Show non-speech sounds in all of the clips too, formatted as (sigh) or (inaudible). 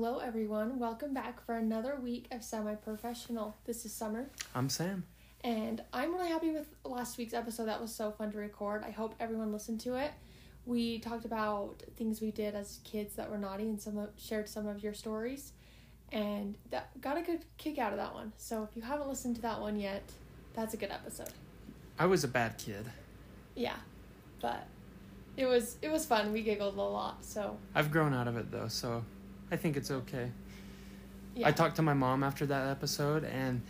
Hello, everyone. Welcome back for another week of Semi Professional. This is Summer, I'm Sam. and I'm really happy with last week's episode. That was so fun to record. I hope everyone listened to it. We talked about things we did as kids that were naughty and some of, shared some of your stories, and that got a good kick out of that one. So if you haven't listened to that one yet, that's a good episode. I was a bad kid. Yeah, but it was it was fun. We giggled a lot. So I've grown out of it though, so I think it's okay. yeah, I talked to my mom after that episode, and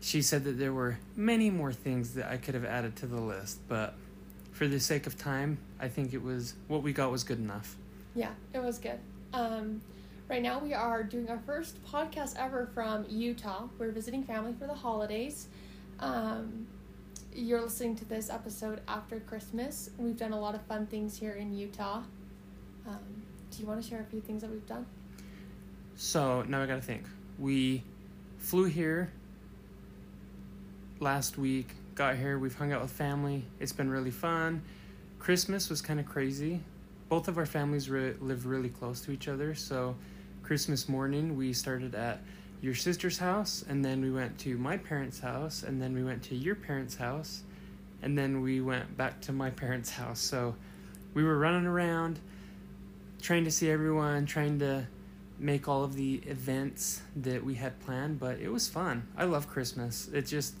she said that there were many more things that I could have added to the list, but for the sake of time, I think it was what we got was good enough. Yeah, it was good. Um, right now, we are doing our first podcast ever from Utah. We're visiting family for the holidays. Um, you're listening to this episode after Christmas. We've done a lot of fun things here in Utah. Um, do you want to share a few things that we've done? So now I gotta think. We flew here last week, got here, we've hung out with family. It's been really fun. Christmas was kind of crazy. Both of our families re- live really close to each other, so Christmas morning we started at your sister's house, and then we went to my parents' house, and then we went to your parents' house, and then we went back to my parents' house. So we were running around, trying to see everyone, trying to make all of the events that we had planned, but it was fun. I love Christmas. It just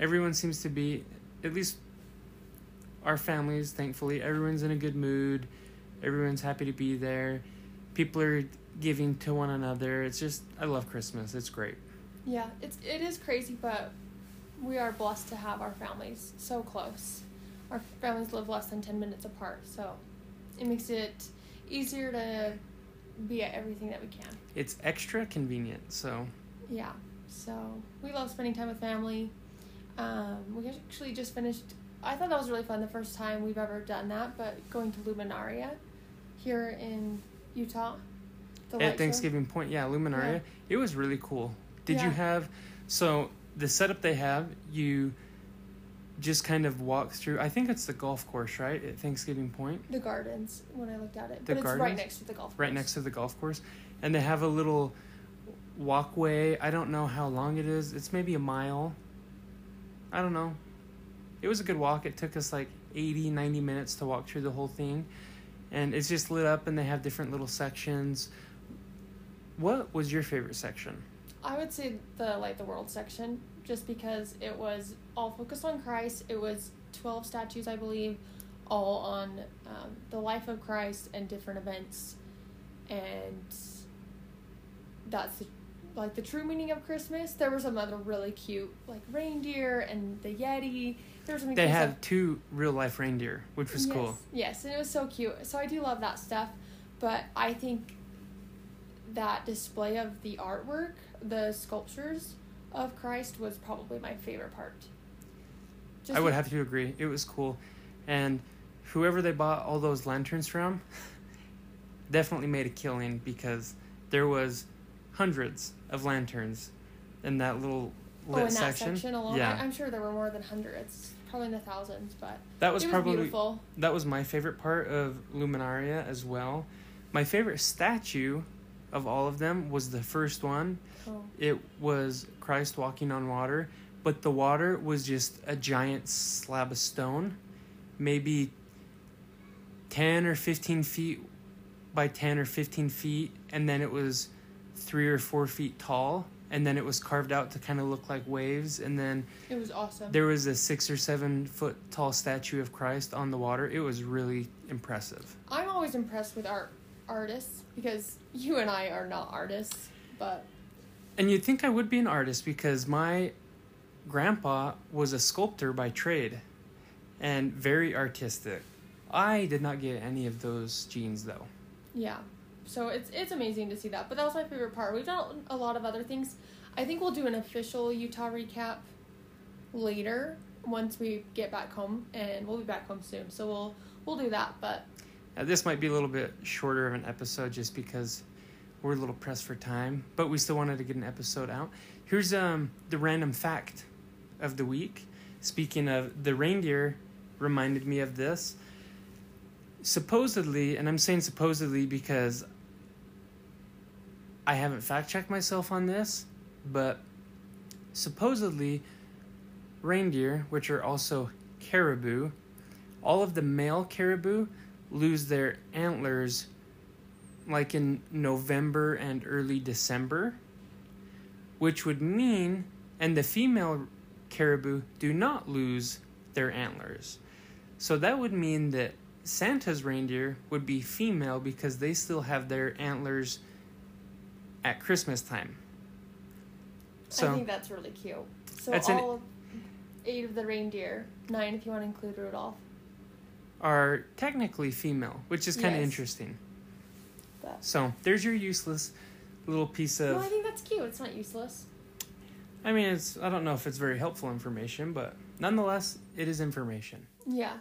everyone seems to be at least our families, thankfully, everyone's in a good mood. Everyone's happy to be there. People are giving to one another. It's just I love Christmas. It's great. Yeah, it's it is crazy, but we are blessed to have our families so close. Our families live less than ten minutes apart, so it makes it easier to be at everything that we can. It's extra convenient. So Yeah, so we love spending time with family. Um, we actually just finished. I thought that was really fun the first time we've ever done that, but going to Luminaria here in Utah. Show. at Thanksgiving Point, yeah, Luminaria, Yeah. it was really cool. Did you have so the setup they have? You just kind of walk through. I think it's the golf course, right, at Thanksgiving Point. The gardens when I looked at it, The but it's right next to the golf. right next to the golf course. And they have a little walkway. I don't know how long it is. It's maybe a mile. I don't know. It was a good walk. It took us like 80 90 minutes to walk through the whole thing. And it's just lit up and they have different little sections. What was your favorite section? I would say the Light the World section, just because it was all focused on Christ. It was 12 statues, I believe, all on um, the life of Christ and different events. And that's the, like the true meaning of Christmas. There were some other really cute, like reindeer and the Yeti. There was they had two real life reindeer which was yes, cool Yes, and it was so cute. So I do love that stuff, but I think that display of the artwork, the sculptures of Christ was probably my favorite part. Just I would have to agree. It was cool. And whoever they bought all those lanterns from (laughs) definitely made a killing because there was hundreds of lanterns in that little Oh, lit in that section. section alone, Yeah. I, I'm sure there were more than hundreds, probably in the thousands, but that was was probably beautiful. that was my favorite part of Luminaria as well. My favorite statue of all of them was the first one. Oh, It was Christ walking on water, but the water was just a giant slab of stone, maybe 10 or 15 feet by 10 or 15 feet, and then it was three or four feet tall, and then it was carved out to kind of look like waves, and then it was awesome. there was a six or seven foot tall statue of Christ on the water. It was really impressive. I'm always impressed with art artists because you and I are not artists, but And you'd think I would be an artist because my grandpa was a sculptor by trade and very artistic. I did not get any of those genes though. Yeah. So it's it's amazing to see that. But that was my favorite part. We've done a lot of other things. I think we'll do an official Utah recap later once we get back home and we'll be back home soon. So we'll we'll do that. But Now, this might be a little bit shorter of an episode just because we're a little pressed for time, but we still wanted to get an episode out. Here's um the random fact of the week. Speaking of the reindeer reminded me of this. Supposedly, and I'm saying supposedly because I haven't fact checked myself on this, but supposedly reindeer, which are also caribou, all of the male caribou lose their antlers like in November and early December, which would mean, and the female caribou do not lose their antlers. So that would mean that Santa's reindeer would be female because they still have their antlers at Christmas time. I think that's really cute. So That's an- all eight of the reindeer, nine if you want to include Rudolph. are technically female, which is kind of Yes. interesting. But So there's your useless little piece no, of. I think that's cute. It's not useless. I mean, it's. I don't know if it's very helpful information, but nonetheless, it is information. Yeah.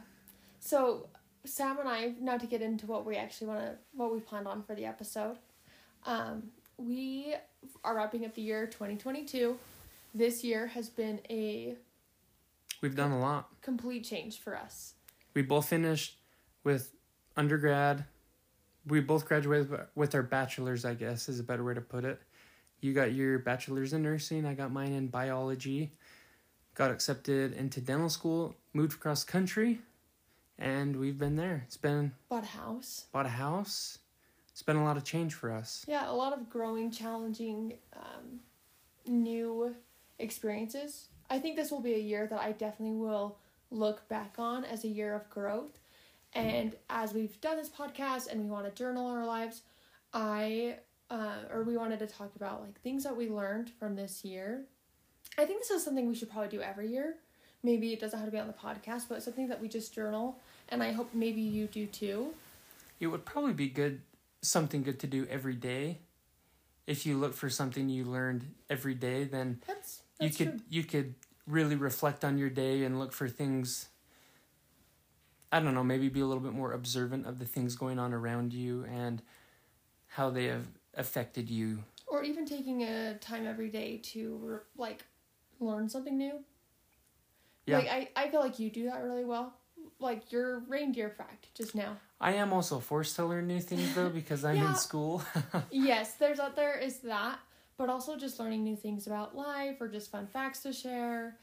So Sam and I, now to get into what we actually want to, what we planned on for the episode, um, we are wrapping up the year 2022. This year has been a We've done a lot. complete change for us. We both finished with undergrad. We both graduated with our bachelors, I guess is a better way to put it. You got your bachelor's in nursing, I got mine in biology. Got accepted into dental school, moved across country, and we've been there. It's been Bought a house. bought a house. It's been a lot of change for us. Yeah, a lot of growing, challenging, um, new experiences. I think this will be a year that I definitely will look back on as a year of growth. And as we've done this podcast and we want to journal our lives, I uh, or we wanted to talk about like things that we learned from this year. I think this is something we should probably do every year. Maybe it doesn't have to be on the podcast, but something that we just journal, and I hope maybe you do too. It would probably be good something good to do every day. If you look for something you learned every day, then That's you could true. you could really reflect on your day and look for things I don't know, maybe be a little bit more observant of the things going on around you and how they have affected you. or even taking a time every day to like learn something new Yeah. like I, I feel like you do that really well like your reindeer fact just now I am also forced to learn new things though (laughs) because I'm Yeah. in school. (laughs) yes there's out there is that but also just learning new things about life or just fun facts to share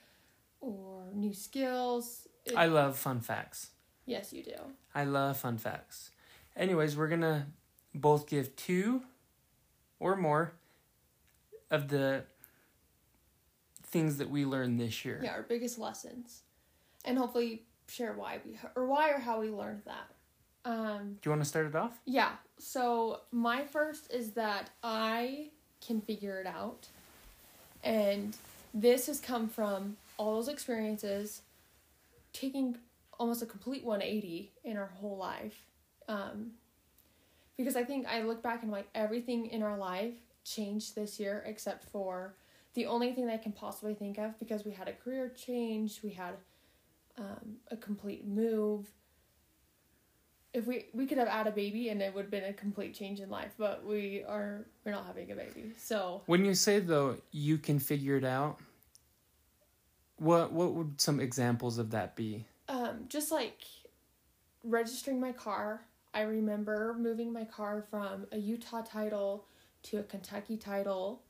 or new skills It- I love fun facts. yes you do I love fun facts. Anyways, we're going to both give two or more of the things that we learned this year. yeah our biggest lessons and hopefully share why we or why or how we learned that um Do you want to start it off? Yeah. So my first is that I can figure it out. And this has come from all those experiences, taking almost a complete 180 in our whole life. Um, because I think I look back and like everything in our life changed this year except for the only thing that I can possibly think of because we had a career change, we had um, a complete move, if we we could have had a baby and it would have been a complete change in life but we are we're not having a baby so When you say though you can figure it out, what what would some examples of that be? um just like registering my car i remember moving my car from a utah title to a kentucky title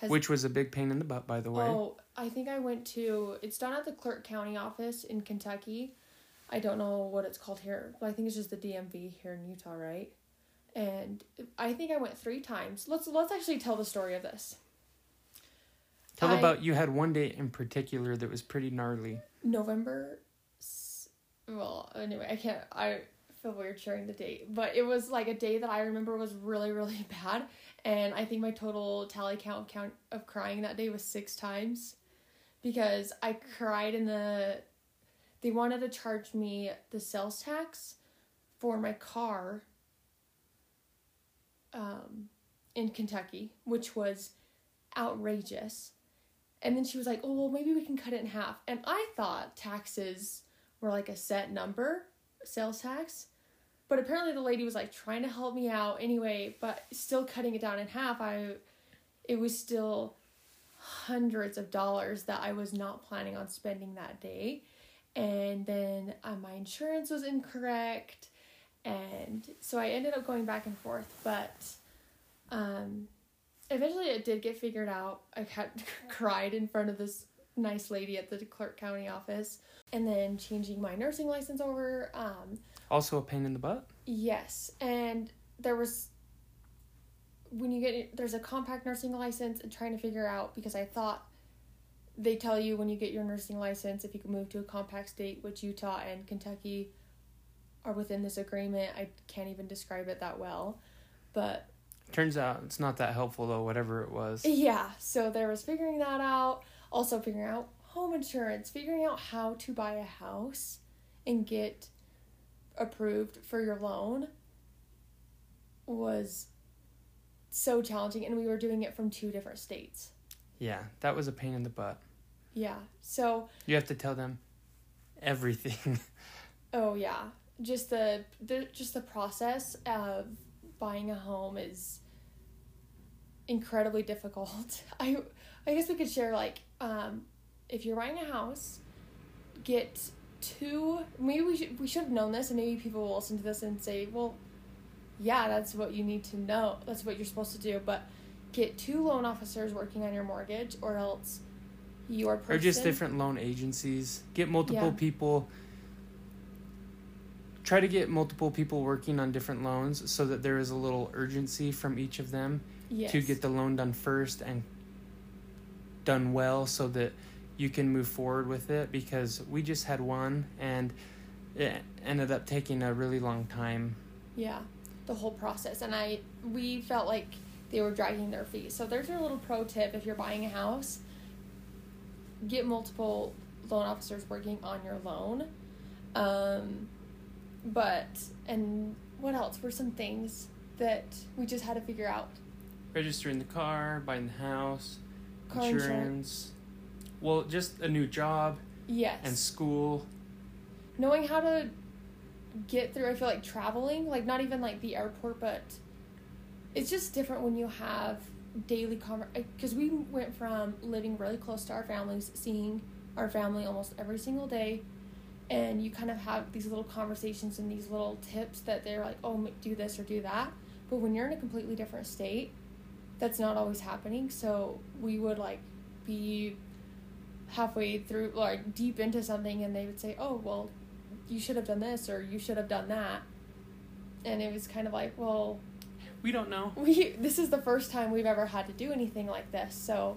Has- Which was a big pain in the butt, by the way. oh i think i went to it's done at the Clark County office in kentucky i don't know what it's called here but i think it's just the dmv here in utah right and i think i went three times let's let's actually tell the story of this Tell I- about you had one day in particular that was pretty gnarly. November. Well, anyway, I can't. I feel weird sharing the date, but it was like a day that I remember was really, really (laughs) bad, and I think my total tally count count of crying that day was six times, because I cried in the. They wanted to charge me the sales tax, for my car. Um, in Kentucky, which was outrageous. And then she was like, "Oh, well, maybe we can cut it in half." And I thought taxes were like a set number, sales tax. But apparently the lady was like trying to help me out anyway, but still cutting it down in half. I it was still hundreds of dollars that I was not planning on spending that day. And then uh, my insurance was incorrect. And so I ended up going back and forth, but Um, eventually, it did get figured out. I had (laughs) cried in front of this nice lady at the Clark County office, and then changing my nursing license over. Um, Also a pain in the butt. yes, and there was when you get there's a compact nursing license and trying to figure out because I thought they tell you when you get your nursing license if you can move to a compact state, which Utah and Kentucky are within this agreement. I can't even describe it that well, but Turns out it's not that helpful though, whatever it was. yeah, so there was figuring that out, also figuring out home insurance, figuring out how to buy a house and get approved for your loan was so challenging and we were doing it from two different states. Yeah, that was a pain in the butt. Yeah. So, You have to tell them everything. (laughs) oh yeah, just the the just the process of buying a home is incredibly difficult. (laughs) I I guess we could share like um if you're buying a house, get two maybe we should we should have known this and maybe people will listen to this and say, "Well, yeah, that's what you need to know. That's what you're supposed to do." But get two loan officers working on your mortgage or else your person or just different loan agencies. Get multiple Yeah. people. Try to get multiple people working on different loans so that there is a little urgency from each of them yes. to get the loan done first and done well so that you can move forward with it because we just had one and it ended up taking a really long time. Yeah, the whole process, and I we felt like they were dragging their feet. So there's your little pro tip: if you're buying a house, get multiple loan officers working on your loan. Um, but and what else were some things that we just had to figure out? Registering the car, buying the house, Car insurance. insurance. Well, just a new job Yes, and school. knowing how to get through. I feel like traveling, like not even like the airport, but it's just different when you have daily conver because we went from living really close to our families seeing our family almost every single day and you kind of have these little conversations and these little tips that they're like oh do this or do that but when you're in a completely different state that's not always happening so we would like be halfway through like deep into something and they would say oh well you should have done this or you should have done that and it was kind of like well We don't know. (laughs) we this is the first time we've ever had to do anything like this so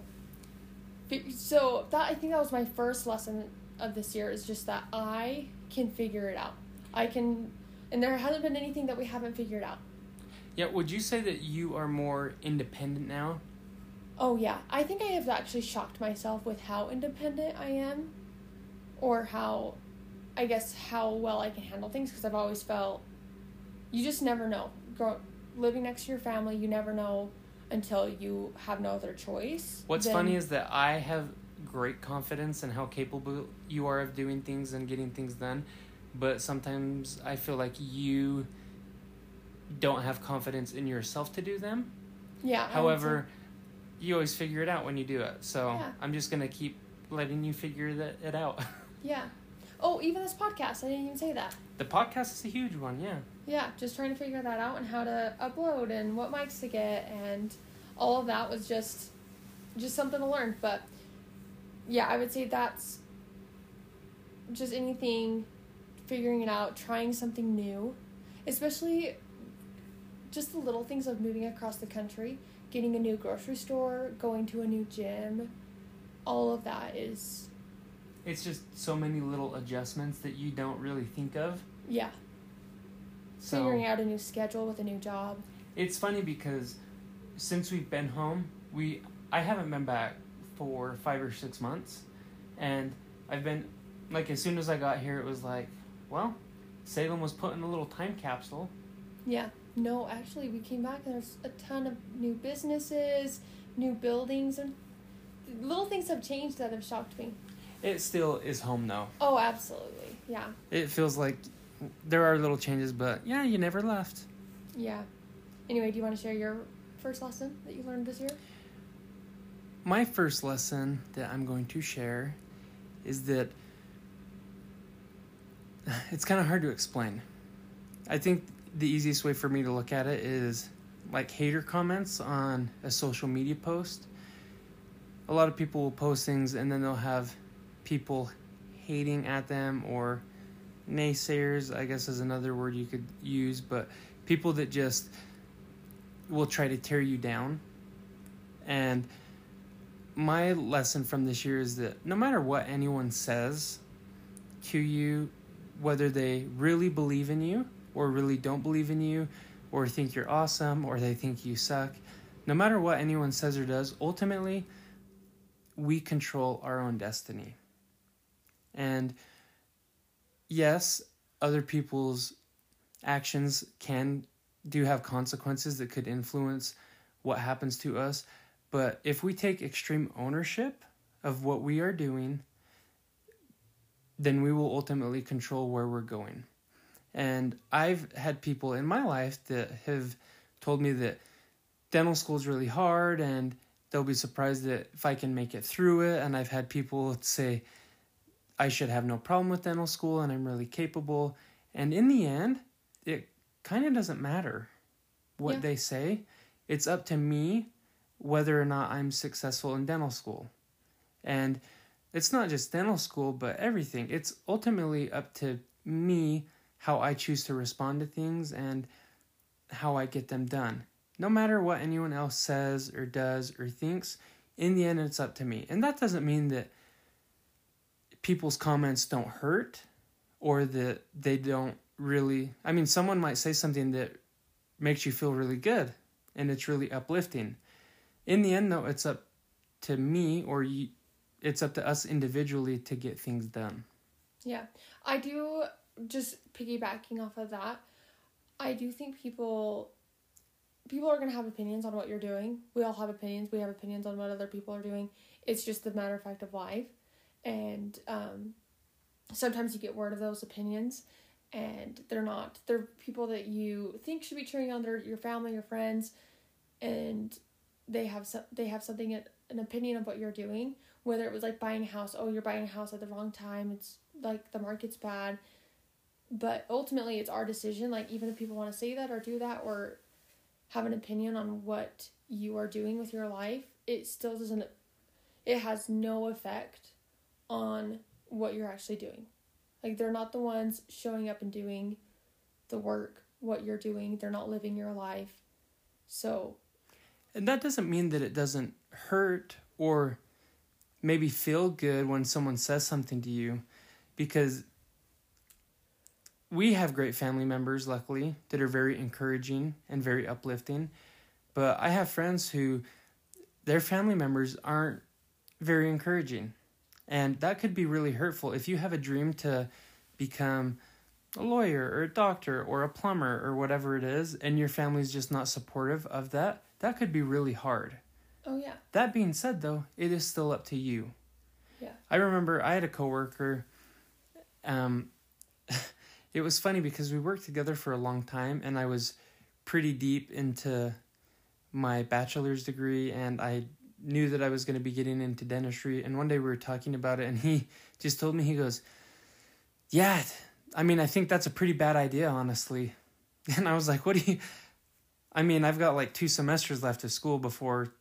so that i think that was my first lesson of this year is just that i can figure it out i can and there hasn't been anything that we haven't figured out Yeah, would you say that you are more independent now? Oh yeah i think i have actually shocked myself with how independent i am or how i guess how well i can handle things because i've always felt you just never know Grow, living next to your family you never know until you have no other choice What's Then- funny is that I have great confidence in how capable you are of doing things and getting things done, but sometimes I feel like you don't have confidence in yourself to do them. yeah However, you always figure it out when you do it. So Yeah. I'm just gonna keep letting you figure that it out. (laughs) yeah oh even this podcast i didn't even say that the podcast is a huge one, yeah. yeah just trying to figure that out and how to upload and what mics to get and all of that was just just something to learn but yeah i would say that's just anything figuring it out trying something new especially just the little things of moving across the country getting a new grocery store going to a new gym all of that is It's just so many little adjustments that you don't really think of. yeah So figuring out a new schedule with a new job It's funny because since we've been home, we I haven't been back for five or six months, and I've been like as soon as I got here, it was like, well, Salem was put in a little time capsule. Yeah. No, actually, we came back and there's a ton of new businesses, new buildings, and little things have changed that have shocked me. It still is home though. Oh, absolutely. Yeah. It feels like there are little changes, but yeah, you never left. Yeah. Anyway, do you want to share your first lesson that you learned this year? My first lesson that I'm going to share is that (sighs) it's kind of hard to explain. I think the easiest way for me to look at it is like hater comments on a social media post. A lot of people will post things and then they'll have people hating at them or naysayers, I guess is another word you could use, but people that just will try to tear you down. And my lesson from this year is that no matter what anyone says to you, whether they really believe in you or really don't believe in you, or think you're awesome, or they think you suck, no matter what anyone says or does, ultimately, we control our own destiny. And yes, other people's actions can do have consequences that could influence what happens to us, but if we take extreme ownership of what we are doing, then we will ultimately control where we're going. And I've had people in my life that have told me that dental school is really hard and they'll be surprised that if I can make it through it. And I've had people say I should have no problem with dental school and I'm really capable. And in the end, it kind of doesn't matter what yeah. they say. It's up to me whether or not I'm successful in dental school. And it's not just dental school, but everything. It's ultimately up to me how I choose to respond to things and how I get them done. No matter what anyone else says or does or thinks, in the end, it's up to me. And that doesn't mean that people's comments don't hurt or that they don't really. I mean, someone might say something that makes you feel really good and it's really uplifting. In the end, though, it's up to me or you, it's up to us individually to get things done. Yeah. I do just piggybacking off of that, I do think people people are going to have opinions on what you're doing. We all have opinions. We have opinions on what other people are doing. It's just the matter of fact of life. And um, sometimes you get word of those opinions and they're not. They're people that you think should be cheering on. They're your family, your friends, and they have so, they have something an opinion of what you're doing. Whether it was like buying a house, oh, you're buying a house at the wrong time. It's like the market's bad but ultimately it's our decision. Like even if people want to say that or do that or have an opinion on what you are doing with your life it still doesn't it has no effect on what you're actually doing. Like they're not the ones showing up and doing the work what you're doing. They're not living your life. So and that doesn't mean that it doesn't hurt or maybe feel good when someone says something to you because we have great family members, luckily, that are very encouraging and very uplifting. But I have friends who their family members aren't very encouraging. And that could be really hurtful. If you have a dream to become a lawyer or a doctor or a plumber or whatever it is, and your family's just not supportive of that, that could be really hard. Oh, yeah. That being said, though, it is still up to you. Yeah. I remember I had a coworker. Um, (laughs) it was funny because we worked together for a long time and I was pretty deep into my bachelor's degree and I knew that I was going to be getting into dentistry. And one day we were talking about it and he (laughs) just told me he goes yeah I mean I think that's a pretty bad idea honestly. (laughs) And I was like what do you I mean I've got like two semesters left of school before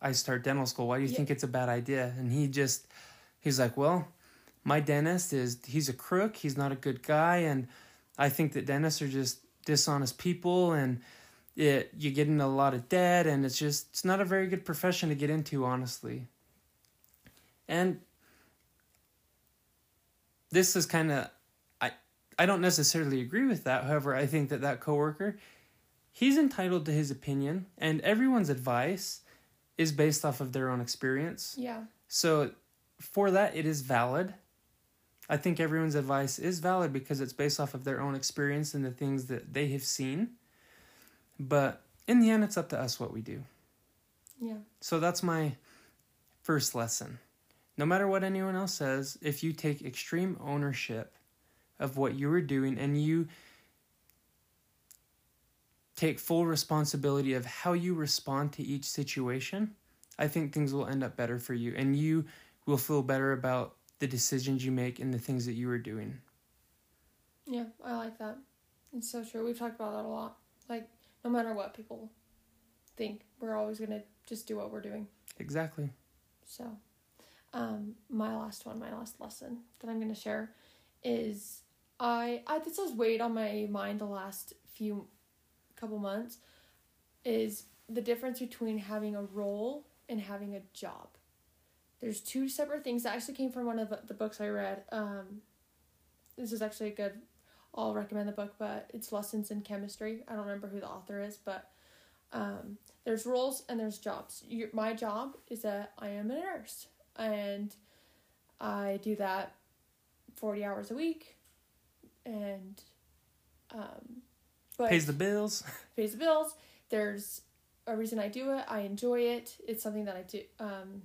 I start dental school. Why do you yeah. think it's a bad idea? And he just he's like well my dentist is he's a crook he's not a good guy and i think that dentists are just dishonest people and it you get into a lot of debt and it's just it's not a very good profession to get into honestly. And this is kind of i i don't necessarily agree with that. However i think that that coworker he's entitled to his opinion and everyone's advice is based off of their own experience. Yeah. So for that it is valid I think everyone's advice is valid because it's based off of their own experience and the things that they have seen. But in the end, it's up to us what we do. Yeah. So that's my first lesson. No matter what anyone else says, if you take extreme ownership of what you are doing and you take full responsibility of how you respond to each situation, I think things will end up better for you and you will feel better about the decisions you make and the things that you are doing. Yeah, I like that. It's so true. We've talked about that a lot. Like, no matter what people think we're always gonna just do what we're doing. Exactly. So, um, my last one, my last lesson that I'm gonna share is I I this has weighed on my mind the last few couple months is the difference between having a role and having a job. There's two separate things that actually came from one of the, books I read. Um, this is actually a good. I'll recommend the book, but it's Lessons in Chemistry. I don't remember who the author is, but um, there's roles and there's jobs. You, my job is that I am a nurse, and I do that forty hours a week, and um, but Pays the bills. (laughs) pays the bills. There's a reason I do it. I enjoy it. It's something that I do. Um,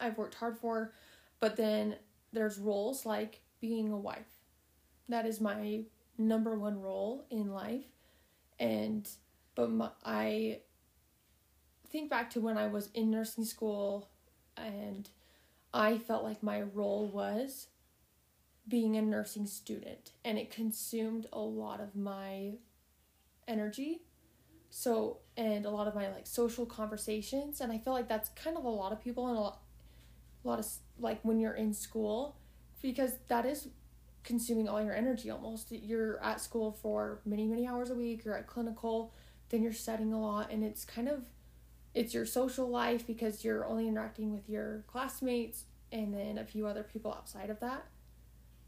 I've worked hard for, but then there's roles like being a wife. That is my number one role in life, and but my, I think back to when I was in nursing school, and I felt like my role was being a nursing student, and it consumed a lot of my energy so and a lot of my like social conversations and i feel like that's kind of a lot of people and a lot, a lot of like when you're in school because that is consuming all your energy almost. You're at school for many many hours a week you're at clinical then you're studying a lot and it's kind of it's your social life because you're only interacting with your classmates and then a few other people outside of that.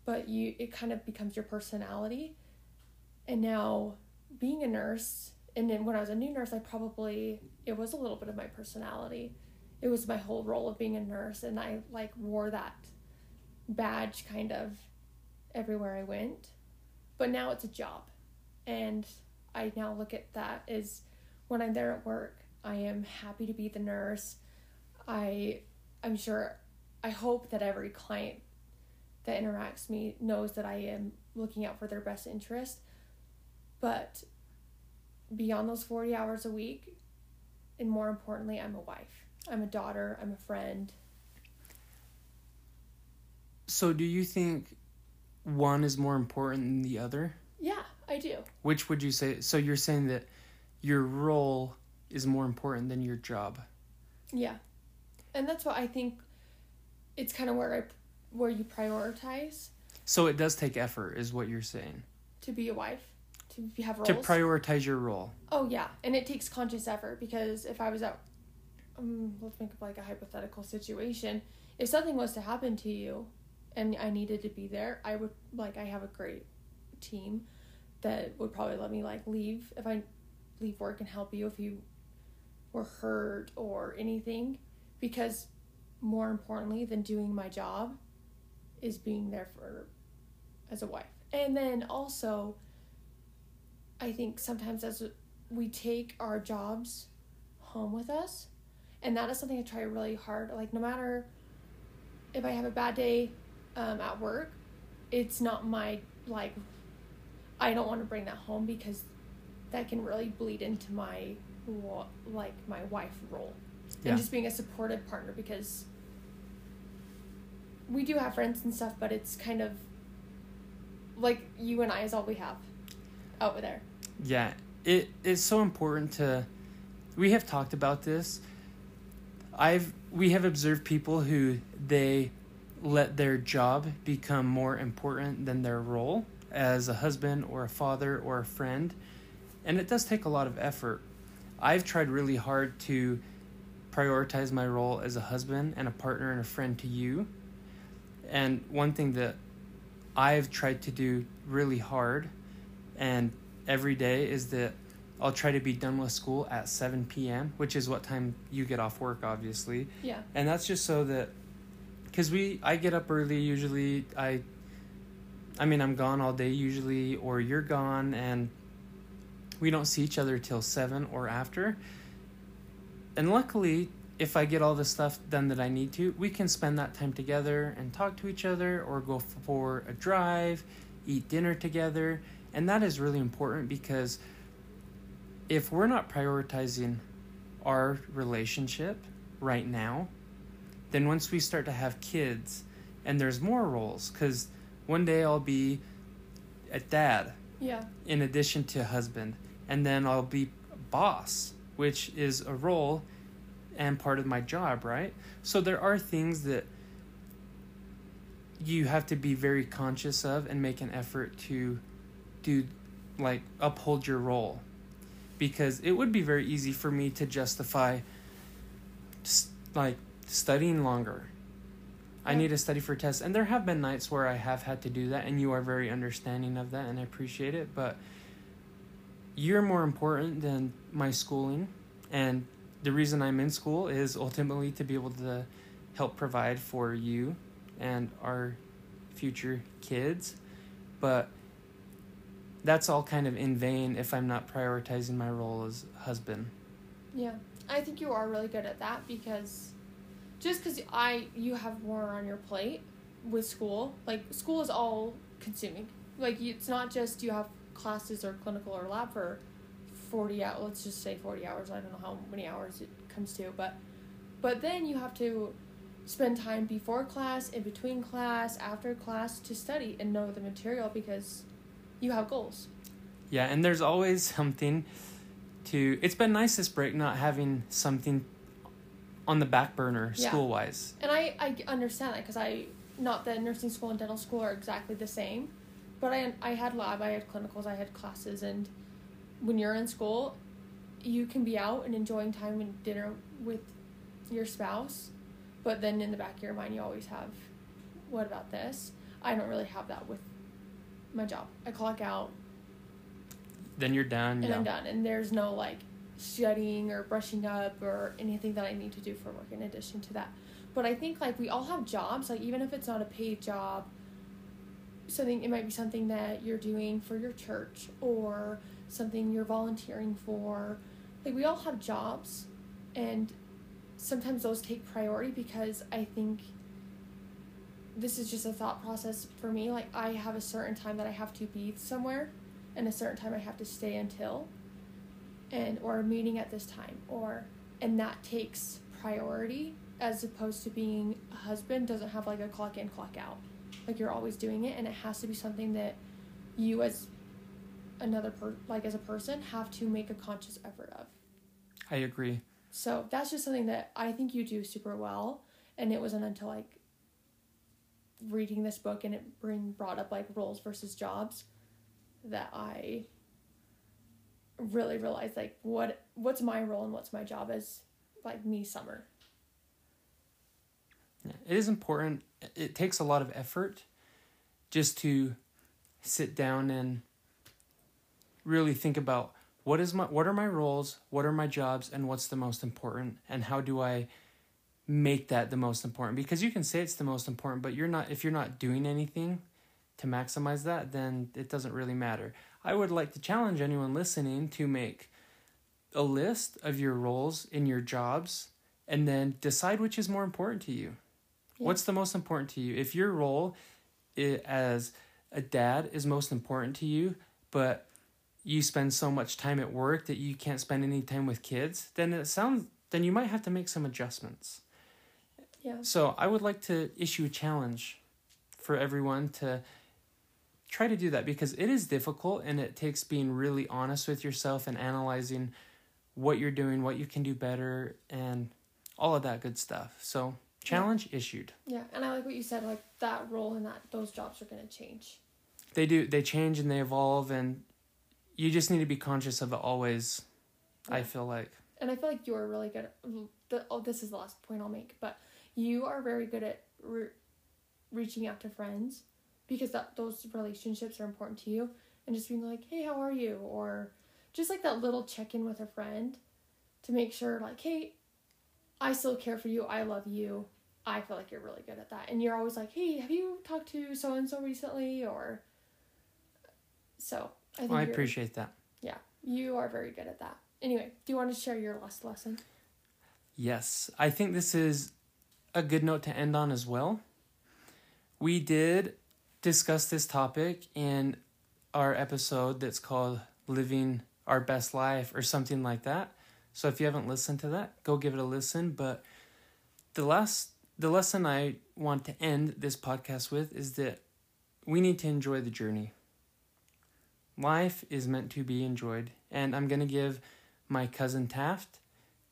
But you it kind of becomes your personality. And now being a nurse and then when I was a new nurse, I probably it was a little bit of my personality. It was my whole role of being a nurse, and I like wore that badge kind of everywhere I went. But now it's a job, and I now look at that as when I'm there at work, I am happy to be the nurse. I I'm sure I hope that every client that interacts me knows that I am looking out for their best interest. But beyond those 40 hours a week and more importantly i'm a wife i'm a daughter i'm a friend So, do you think one is more important than the other? yeah i do Which would you say? So, you're saying that your role is more important than your job. yeah and that's what i think it's kind of where i where you prioritize So, it does take effort, is what you're saying, to be a wife to have roles to prioritize your role. oh yeah and it takes conscious effort because if i was at um, let's make up like a hypothetical situation. If something was to happen to you and i needed to be there i would like i have a great team that would probably let me like leave if i leave work and help you if you were hurt or anything. Because more importantly than doing my job is being there for as a wife. And then also i think sometimes as we take our jobs home with us and that is something i try really hard like no matter if i have a bad day um, at work it's not my like i don't want to bring that home because that can really bleed into my like my wife role Yeah. and just being a supportive partner because we do have friends and stuff but it's kind of like you and i is all we have over there Yeah, it is so important to. We have talked about this. I've we have observed people who they let their job become more important than their role as a husband or a father or a friend, and it does take a lot of effort. I've tried really hard to prioritize my role as a husband and a partner and a friend to you. And one thing that I've tried to do really hard and every day is that I'll try to be done with school at 7 p.m., which is what time you get off work, obviously. yeah And that's just so that, because we, I get up early usually. I, I mean, I'm gone all day usually, or you're gone, and we don't see each other till 7 or after. And luckily, if I get all the stuff done that I need to, we can spend that time together and talk to each other or go for a drive, eat dinner together. And that is really important because if we're not prioritizing our relationship right now, then once we start to have kids and there's more roles, because one day I'll be a dad yeah in addition to husband, and then I'll be boss, which is a role and part of my job, right? So there are things that you have to be very conscious of and make an effort to do like uphold your role because it would be very easy for me to justify like studying longer I need to study for tests. And there have been nights where I have had to do that, and you are very understanding of that, and I appreciate it. But you're more important than my schooling. And the reason I'm in school is ultimately to be able to help provide for you and our future kids. But that's all kind of in vain if I'm not prioritizing my role as husband. Yeah. I think you are really good at that because just because I you have more on your plate with school. Like school is all consuming. Like it's not just you have classes or clinical or lab for forty hours. Let's just say forty hours. I don't know how many hours it comes to, but but then you have to spend time before class, in between class, after class to study and know the material because you have goals. Yeah, and there's always something to. It's been nice this break not having something on the back burner yeah. school wise. And I, I understand that because I, not that nursing school and dental school are exactly the same, but I, I had lab, I had clinicals, I had classes, and when you're in school, you can be out and enjoying time and dinner with your spouse, but then in the back of your mind, you always have, what about this? I don't really have that with my job. I clock out. Then you're done. And yeah. I'm done. And there's no like, studying or brushing up or anything that I need to do for work in addition to that. But I think like we all have jobs, like even if it's not a paid job, something it might be something that you're doing for your church or something you're volunteering for. Like we all have jobs and sometimes those take priority because I think this is just a thought process for me. Like I have a certain time that I have to be somewhere and a certain time I have to stay until and or a meeting at this time or and that takes priority as opposed to being a husband doesn't have like a clock in clock out like you're always doing it and it has to be something that you as another per like as a person have to make a conscious effort of i agree so that's just something that i think you do super well and it wasn't until like reading this book and it bring brought up like roles versus jobs that i really realized like what what's my role and what's my job as like me summer. It is important. It takes a lot of effort just to sit down and really think about what is my what are my roles what are my jobs and what's the most important and how do i make that the most important because you can say it's the most important but you're not if you're not doing anything to maximize that then it doesn't really matter I would like to challenge anyone listening to make a list of your roles in your jobs and then decide which is more important to you. Yeah. What's the most important to you? If your role as a dad is most important to you, but you spend so much time at work that you can't spend any time with kids, then it sounds then you might have to make some adjustments. Yeah. So I would like to issue a challenge for everyone to try to do that because it is difficult and it takes being really honest with yourself and analyzing what you're doing, what you can do better, and all of that good stuff. So, challenge yeah. issued. Yeah, and I like what you said like that role and that those jobs are going to change. They do. They change and they evolve and you just need to be conscious of it always. Yeah. I feel like. And I feel like you're really good at the, oh this is the last point I'll make, but you are very good at re- reaching out to friends because that those relationships are important to you and just being like hey how are you? or just like that little check-in with a friend to make sure like hey i still care for you. I love you. I feel like you're really good at that. And you're always like hey have you talked to so and so recently? or so i think well, i appreciate that. Yeah you are very good at that. Anyway do you want to share your last lesson? Yes. I think this is a good note to end on as well we did discuss this topic in our episode that's called Living Our Best Life or something like that. So if you haven't listened to that, go give it a listen. But the last the lesson I want to end this podcast with is that we need to enjoy the journey. Life is meant to be enjoyed, and I'm going to give my cousin Taft.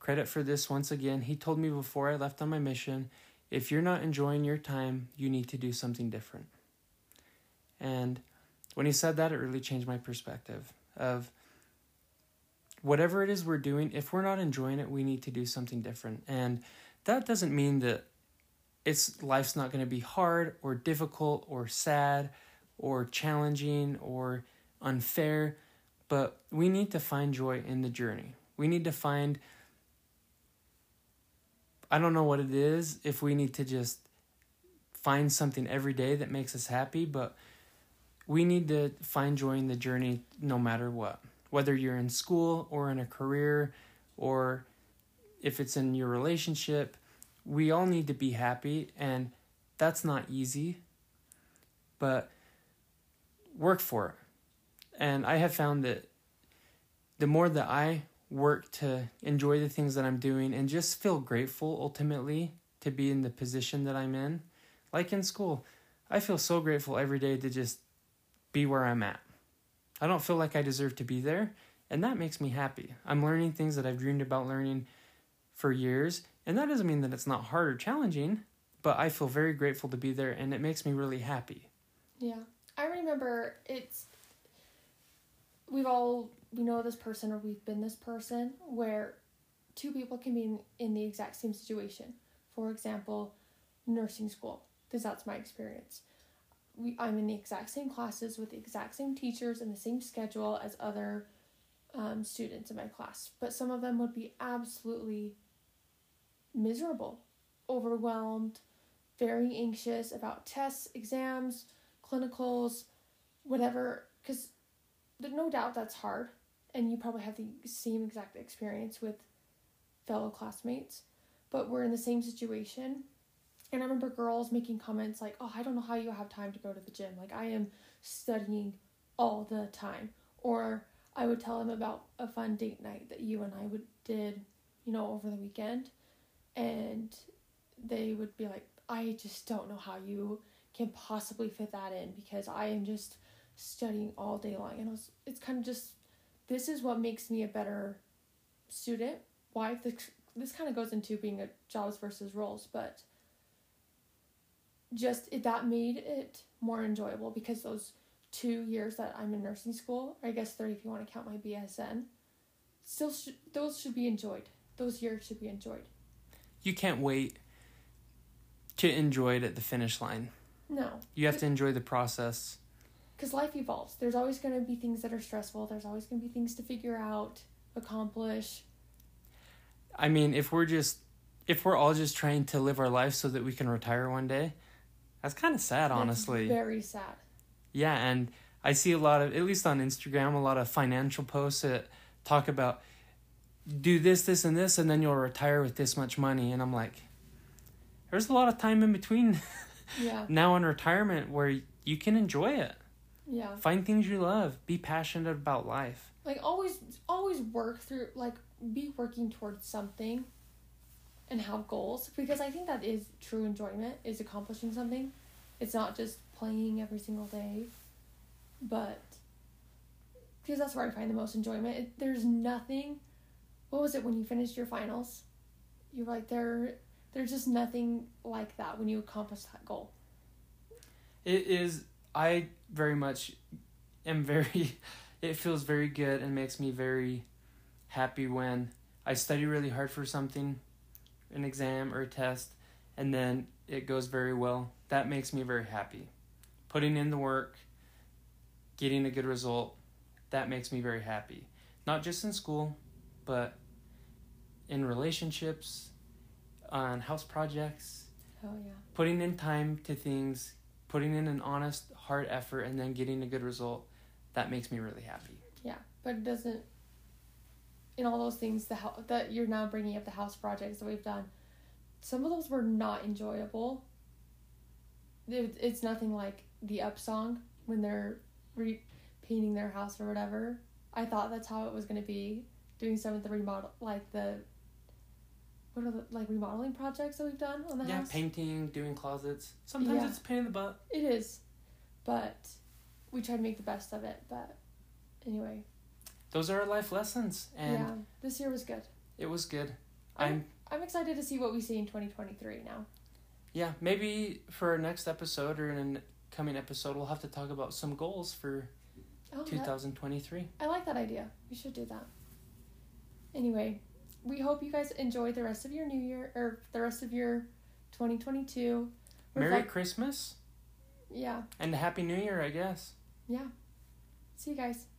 Credit for this once again. He told me before I left on my mission if you're not enjoying your time, you need to do something different. And when he said that, it really changed my perspective of whatever it is we're doing, if we're not enjoying it, we need to do something different. And that doesn't mean that it's life's not going to be hard or difficult or sad or challenging or unfair, but we need to find joy in the journey. We need to find I don't know what it is if we need to just find something every day that makes us happy, but we need to find joy in the journey no matter what. Whether you're in school or in a career or if it's in your relationship, we all need to be happy and that's not easy. But work for it. And I have found that the more that I work to enjoy the things that I'm doing and just feel grateful ultimately to be in the position that I'm in, like in school, I feel so grateful every day to just be where I'm at. I don't feel like I deserve to be there, and that makes me happy. I'm learning things that I've dreamed about learning for years, and that doesn't mean that it's not hard or challenging, but I feel very grateful to be there, and it makes me really happy. Yeah. I remember it's we've all we know this person or we've been this person where two people can be in, the exact same situation. For example, nursing school, because that's my experience. We, I'm in the exact same classes with the exact same teachers and the same schedule as other um, students in my class, but some of them would be absolutely miserable, overwhelmed, very anxious about tests, exams, clinicals, whatever, because no doubt that's hard, and you probably have the same exact experience with fellow classmates, but we're in the same situation. And I remember girls making comments like, "Oh, I don't know how you have time to go to the gym. Like I am studying all the time." Or I would tell them about a fun date night that you and I would did, you know, over the weekend, and they would be like, "I just don't know how you can possibly fit that in because I am just studying all day long. And it was, it's kind of just, this is what makes me a better student, wife. This, this kind of goes into being a jobs versus roles, but just it, that made it more enjoyable because those two years that I'm in nursing school, I guess three if you want to count my BSN, still sh- those should be enjoyed. Those years should be enjoyed. You can't wait to enjoy it at the finish line. No. You have to enjoy the process. Because life evolves. There's always going to be things that are stressful. There's always going to be things to figure out, accomplish. I mean, if we're just if we're all just trying to live our life so that we can retire one day, that's kind of sad, That's honestly. Very sad. Yeah, and I see a lot of, at least on Instagram, a lot of financial posts that talk about do this, this, and this, and then you'll retire with this much money. And I'm like, there's a lot of time in between (laughs) Yeah. now in retirement where you can enjoy it. Yeah. Find things you love. Be passionate about life. Like always always work through like be working towards something and have goals because I think that is true enjoyment is accomplishing something. It's not just playing every single day, but because that's where I find the most enjoyment. It, there's nothing. What was it when you finished your finals? You're like there. There's just nothing like that when you accomplish that goal. It is, I very much am very, (laughs) it feels very good and makes me very happy when I study really hard for something, an exam or a test, and then it goes very well. That makes me very happy. Putting in the work, getting a good result, that makes me very happy. Not just in school, but in relationships, on house projects, Oh yeah. putting in time to things, putting in an honest, hard effort, and then getting a good result, that makes me really happy. Yeah, but it doesn't. In all those things, the hou- that you're now bringing up the house projects that we've done, some of those were not enjoyable. It, it's nothing like the up song when they're re- painting their house or whatever. I thought that's how it was gonna be doing some of the remodel, like the. What are the like remodeling projects that we've done on the yeah, house? painting, doing closets. Sometimes Yeah. it's a pain in the butt. It is, but we try to make the best of it. But anyway, those are our life lessons, and yeah, this year was good. it was good. I'm- I'm I'm excited to see what we see in 2023 now. yeah. Maybe for our next episode or in a coming episode, we'll have to talk about some goals for Oh, that, 2023. I like that idea. We should do that. Anyway, we hope you guys enjoy the rest of your new year or the rest of your 2022. Merry Reflect- Christmas yeah, and Happy New Year, I guess. yeah. See you guys.